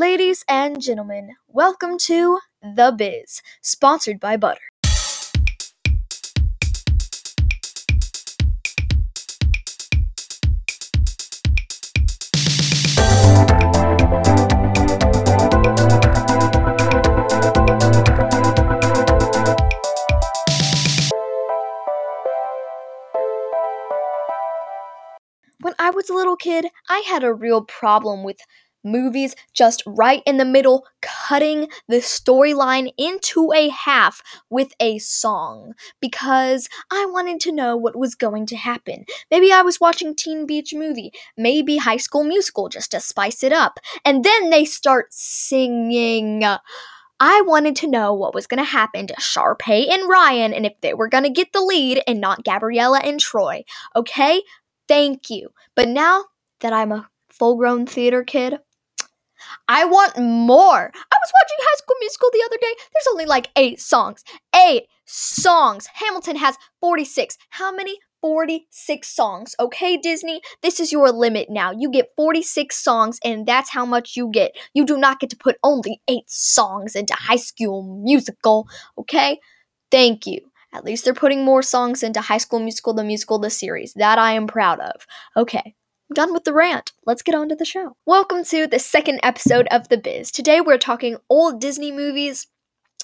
Ladies and gentlemen, welcome to The Biz, sponsored by Butter. When I was a little kid, I had a real problem with movies just right in the middle, cutting the storyline into a half with a song because I wanted to know what was going to happen. Maybe I was watching Teen Beach Movie, maybe High School Musical just to spice it up, and then they start singing. I wanted to know what was going to happen to Sharpay and Ryan and if they were going to get the lead and not Gabriella and Troy. Okay? Thank you. But now that I'm a full grown theater kid, I want more. I was watching High School Musical the other day. There's only like eight songs. Eight songs. Hamilton has 46. How many? 46 songs. Okay, Disney? This is your limit now. You get 46 songs, and that's how much you get. You do not get to put only eight songs into High School Musical. Okay? Thank you. At least they're putting more songs into High School Musical, the musical, the series. That I am proud of. Okay, done with the rant. Let's get on to the show. Welcome to the second episode of The Biz. Today we're talking old Disney movies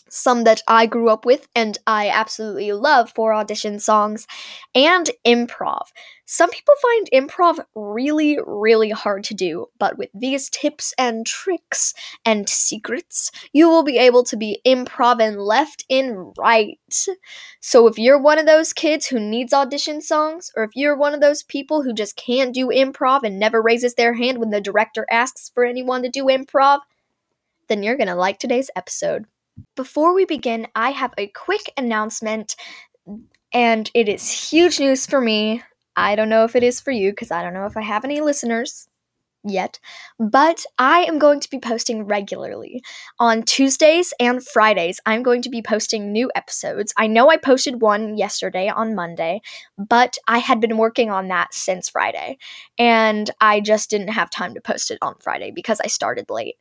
some that I grew up with and I absolutely love for audition songs, and improv. Some people find improv really, really hard to do, but with these tips and tricks and secrets, you will be able to be improv and left and right. So if you're one of those kids who needs audition songs, or if you're one of those people who just can't do improv and never raises their hand when the director asks for anyone to do improv, then you're gonna like today's episode. Before we begin, I have a quick announcement, and it is huge news for me. I don't know if it is for you because I don't know if I have any listeners yet, but I am going to be posting regularly. On Tuesdays and Fridays, I'm going to be posting new episodes. I know I posted one yesterday on Monday, but I had been working on that since Friday, and I just didn't have time to post it on Friday because I started late.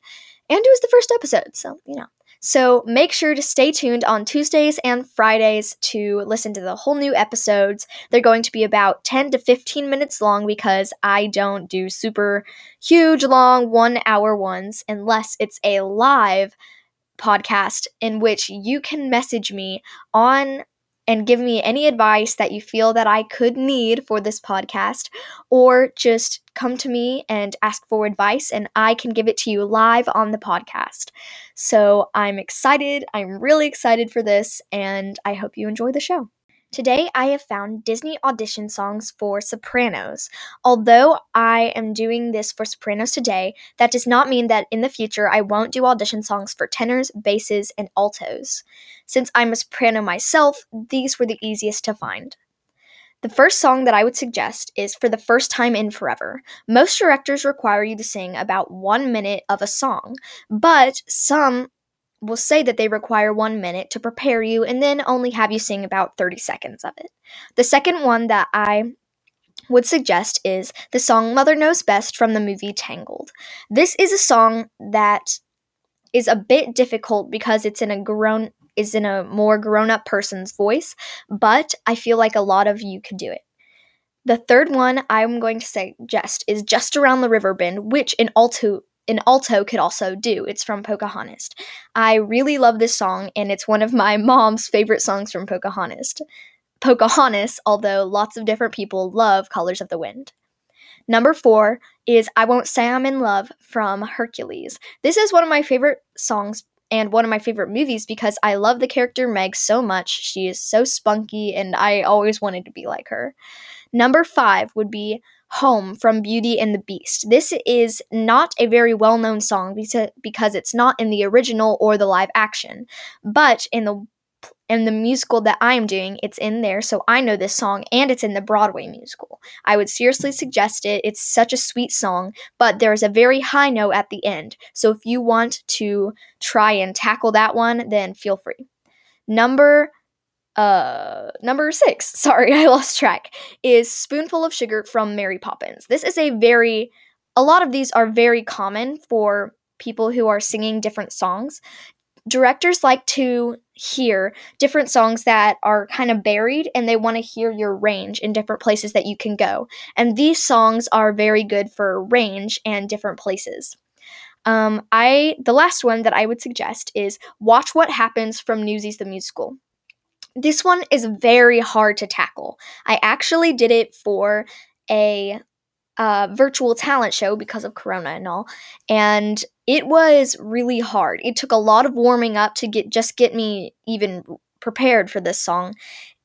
And it was the first episode, so, you know. So make sure to stay tuned on Tuesdays and Fridays to listen to the whole new episodes. They're going to be about 10 to 15 minutes long because I don't do super huge, long, one hour ones unless it's a live podcast in which you can message me on and give me any advice that you feel that I could need for this podcast, or just come to me and ask for advice, and I can give it to you live on the podcast. So I'm excited. I'm really excited for this, and I hope you enjoy the show. Today, I have found Disney audition songs for sopranos. Although I am doing this for sopranos today, that does not mean that in the future I won't do audition songs for tenors, basses, and altos. Since I'm a soprano myself, these were the easiest to find. The first song that I would suggest is For the First Time in Forever. Most directors require you to sing about one minute of a song, but some will say that they require one minute to prepare you and then only have you sing about 30 seconds of it. The second one that I would suggest is the song Mother Knows Best from the movie Tangled. This is a song that is a bit difficult because it's in a grown is in a more grown-up person's voice, but I feel like a lot of you could do it. The third one I'm going to suggest is Just Around the River Bend, which in alto an alto could also do. It's from Pocahontas. I really love this song, and it's one of my mom's favorite songs from Pocahontas. Pocahontas, although lots of different people love Colors of the Wind. Number four is I Won't Say I'm in Love from Hercules. This is one of my favorite songs and one of my favorite movies because I love the character Meg so much. She is so spunky, and I always wanted to be like her. Number five would be Home from Beauty and the Beast. This is not a very well known song because it's not in the original or the live action, but in the in the musical that I am doing, it's in there, so I know this song, and it's in the Broadway musical. I would seriously suggest it. It's such a sweet song, but there's a very high note at the end. So if you want to try and tackle that one, then feel free. Number uh number 6 sorry i lost track is spoonful of sugar from mary poppins this is a very a lot of these are very common for people who are singing different songs, directors like to hear different songs that are kind of buried and they want to hear your range in different places that you can go. And these songs are very good for range and different places. Um, I the last one that I would suggest is Watch What Happens from Newsies the Musical. This one is very hard to tackle. I actually did it for a uh, virtual talent show because of Corona and all, and it was really hard. It took a lot of warming up to get just get me even prepared for this song,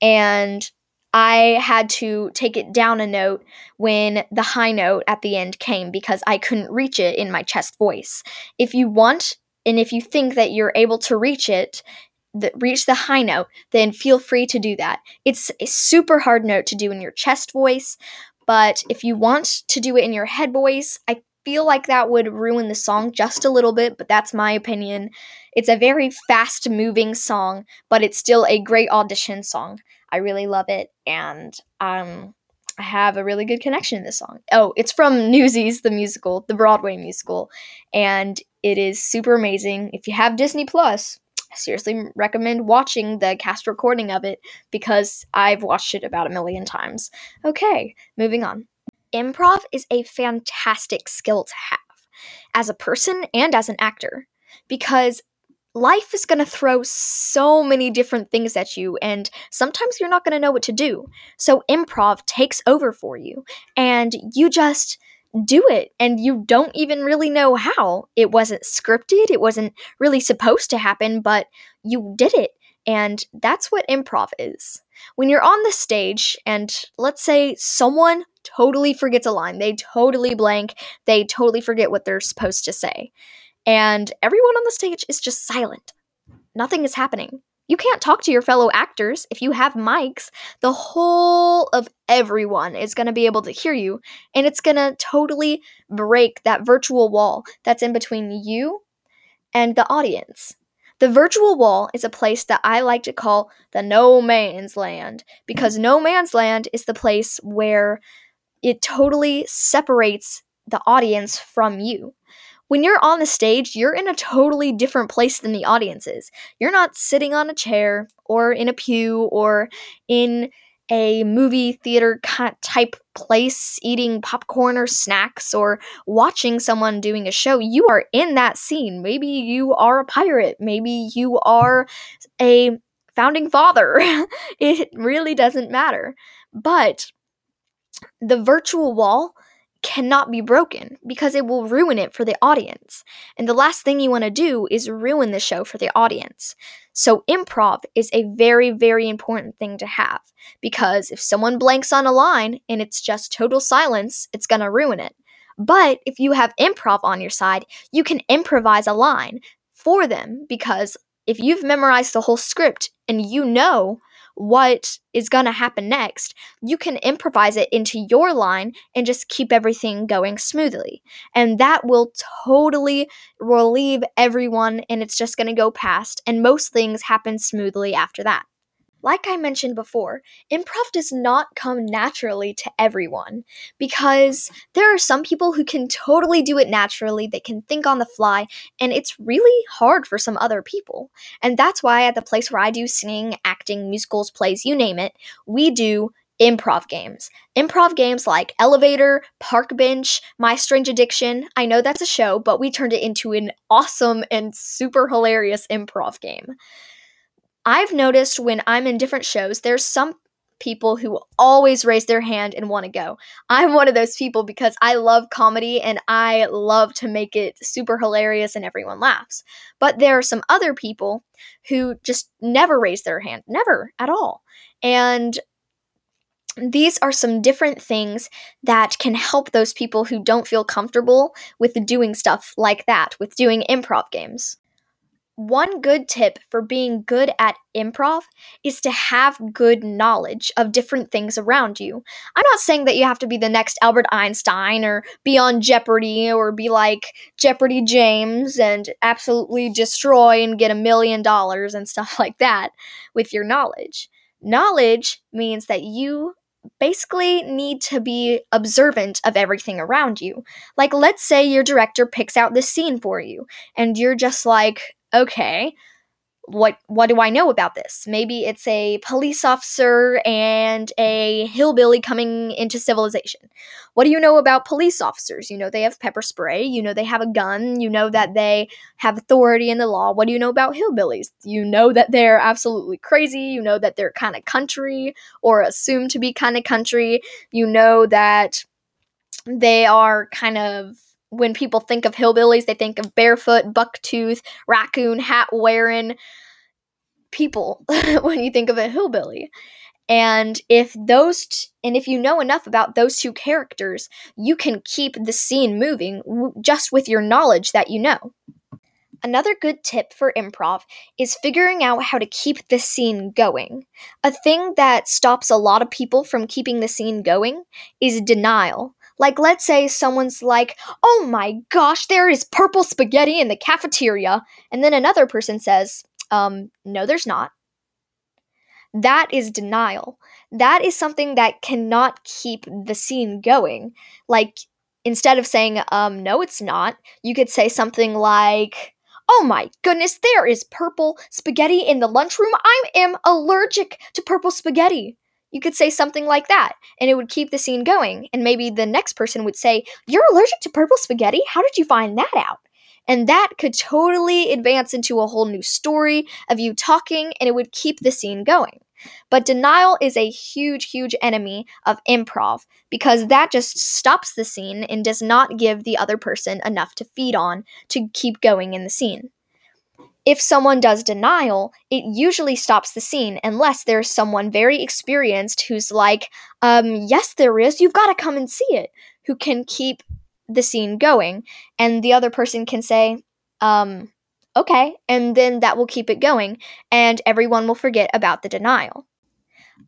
and I had to take it down a note when the high note at the end came because I couldn't reach it in my chest voice. If you want and if you think that you're able to reach it, the, reach the high note, then feel free to do that. It's a super hard note to do in your chest voice, but if you want to do it in your head voice, I feel like that would ruin the song just a little bit, but that's my opinion. It's a very fast moving song, but it's still a great audition song. I really love it, and um, I have a really good connection to this song. Oh, it's from Newsies, the musical, the Broadway musical, and it is super amazing. If you have Disney Plus, seriously recommend watching the cast recording of it because I've watched it about a million times. Okay, moving on. Improv is a fantastic skill to have as a person and as an actor because life is going to throw so many different things at you, and sometimes you're not going to know what to do. So, improv takes over for you, and you just do it, and you don't even really know how. It wasn't scripted, it wasn't really supposed to happen, but you did it. And that's what improv is. When you're on the stage, and let's say someone totally forgets a line, they totally blank, they totally forget what they're supposed to say and everyone on the stage is just silent. Nothing is happening. You can't talk to your fellow actors if you have mics. The whole of everyone is going to be able to hear you, and it's going to totally break that virtual wall that's in between you and the audience. The virtual wall is a place that I like to call the no man's land because no man's land is the place where it totally separates the audience from you when you're on the stage, you're in a totally different place than the audience is. You're not sitting on a chair or in a pew or in a movie theater type place eating popcorn or snacks or watching someone doing a show. You are in that scene. Maybe you are a pirate. Maybe you are a founding father. it really doesn't matter. But the virtual wall cannot be broken because it will ruin it for the audience. And the last thing you want to do is ruin the show for the audience. So, improv is a very, very important thing to have because if someone blanks on a line and it's just total silence, it's going to ruin it. But if you have improv on your side, you can improvise a line for them because if you've memorized the whole script and you know what is going to happen next, you can improvise it into your line and just keep everything going smoothly. And that will totally relieve everyone, and it's just going to go past, and most things happen smoothly after that. Like I mentioned before, improv does not come naturally to everyone because there are some people who can totally do it naturally, they can think on the fly, and it's really hard for some other people. And that's why at the place where I do singing, acting, musicals, plays, you name it, we do improv games. Improv games like Elevator, Park Bench, My Strange Addiction. I know that's a show, but we turned it into an awesome and super hilarious improv game. I've noticed when I'm in different shows, there's some people who always raise their hand and want to go. I'm one of those people because I love comedy and I love to make it super hilarious and everyone laughs. But there are some other people who just never raise their hand, never at all. And these are some different things that can help those people who don't feel comfortable with doing stuff like that, with doing improv games. One good tip for being good at improv is to have good knowledge of different things around you. I'm not saying that you have to be the next Albert Einstein or be on Jeopardy or be like Jeopardy James and absolutely destroy and get a million dollars and stuff like that with your knowledge. Knowledge means that you basically need to be observant of everything around you. Like, let's say your director picks out this scene for you, and you're just like, okay, what what do I know about this? Maybe it's a police officer and a hillbilly coming into civilization. What do you know about police officers? You know they have pepper spray, you know they have a gun, you know that they have authority in the law. What do you know about hillbillies? You know that they're absolutely crazy, you know that they're kind of country or assumed to be kind of country. You know that they are kind of when people think of hillbillies, they think of barefoot, bucktooth, raccoon hat wearing people when you think of a hillbilly. And if those t- and if you know enough about those two characters, you can keep the scene moving w- just with your knowledge that you know. Another good tip for improv is figuring out how to keep the scene going. A thing that stops a lot of people from keeping the scene going is denial. Like, let's say someone's like, oh my gosh, there is purple spaghetti in the cafeteria. And then another person says, um, no, there's not. That is denial. That is something that cannot keep the scene going. Like, instead of saying, um, no, it's not, you could say something like, Oh my goodness, there is purple spaghetti in the lunchroom. I am allergic to purple spaghetti. You could say something like that, and it would keep the scene going. And maybe the next person would say, You're allergic to purple spaghetti? How did you find that out? And that could totally advance into a whole new story of you talking, and it would keep the scene going. But denial is a huge, huge enemy of improv because that just stops the scene and does not give the other person enough to feed on to keep going in the scene. If someone does denial, it usually stops the scene unless there's someone very experienced who's like, um, yes, there is, you've got to come and see it, who can keep the scene going. And the other person can say, um, okay, and then that will keep it going, and everyone will forget about the denial.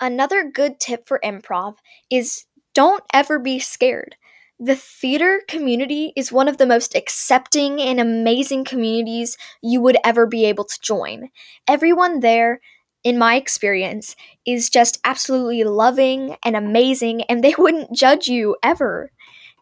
Another good tip for improv is don't ever be scared. The theater community is one of the most accepting and amazing communities you would ever be able to join. Everyone there, in my experience, is just absolutely loving and amazing, and they wouldn't judge you ever.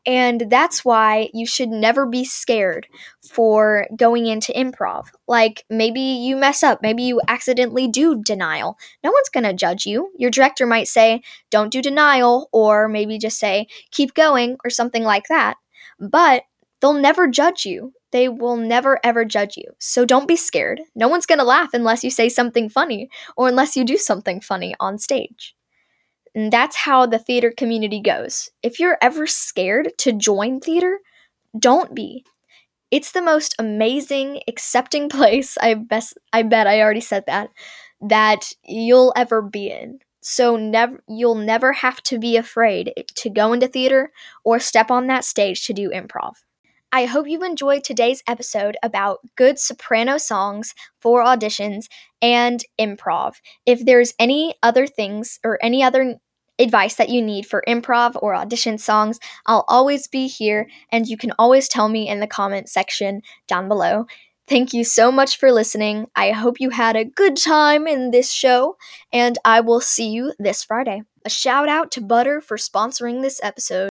And that's why you should never be scared for going into improv. Like, maybe you mess up, maybe you accidentally do denial. No one's gonna judge you. Your director might say, don't do denial, or maybe just say, keep going, or something like that. But they'll never judge you. They will never ever judge you. So don't be scared. No one's gonna laugh unless you say something funny, or unless you do something funny on stage. And that's how the theater community goes. If you're ever scared to join theater, don't be. It's the most amazing, accepting place, I best I bet I already said that, that you'll ever be in. So never you'll never have to be afraid to go into theater or step on that stage to do improv. I hope you enjoyed today's episode about good soprano songs for auditions and improv. If there's any other things or any other advice that you need for improv or audition songs, I'll always be here and you can always tell me in the comment section down below. Thank you so much for listening. I hope you had a good time in this show, and I will see you this Friday. A shout out to Butter for sponsoring this episode.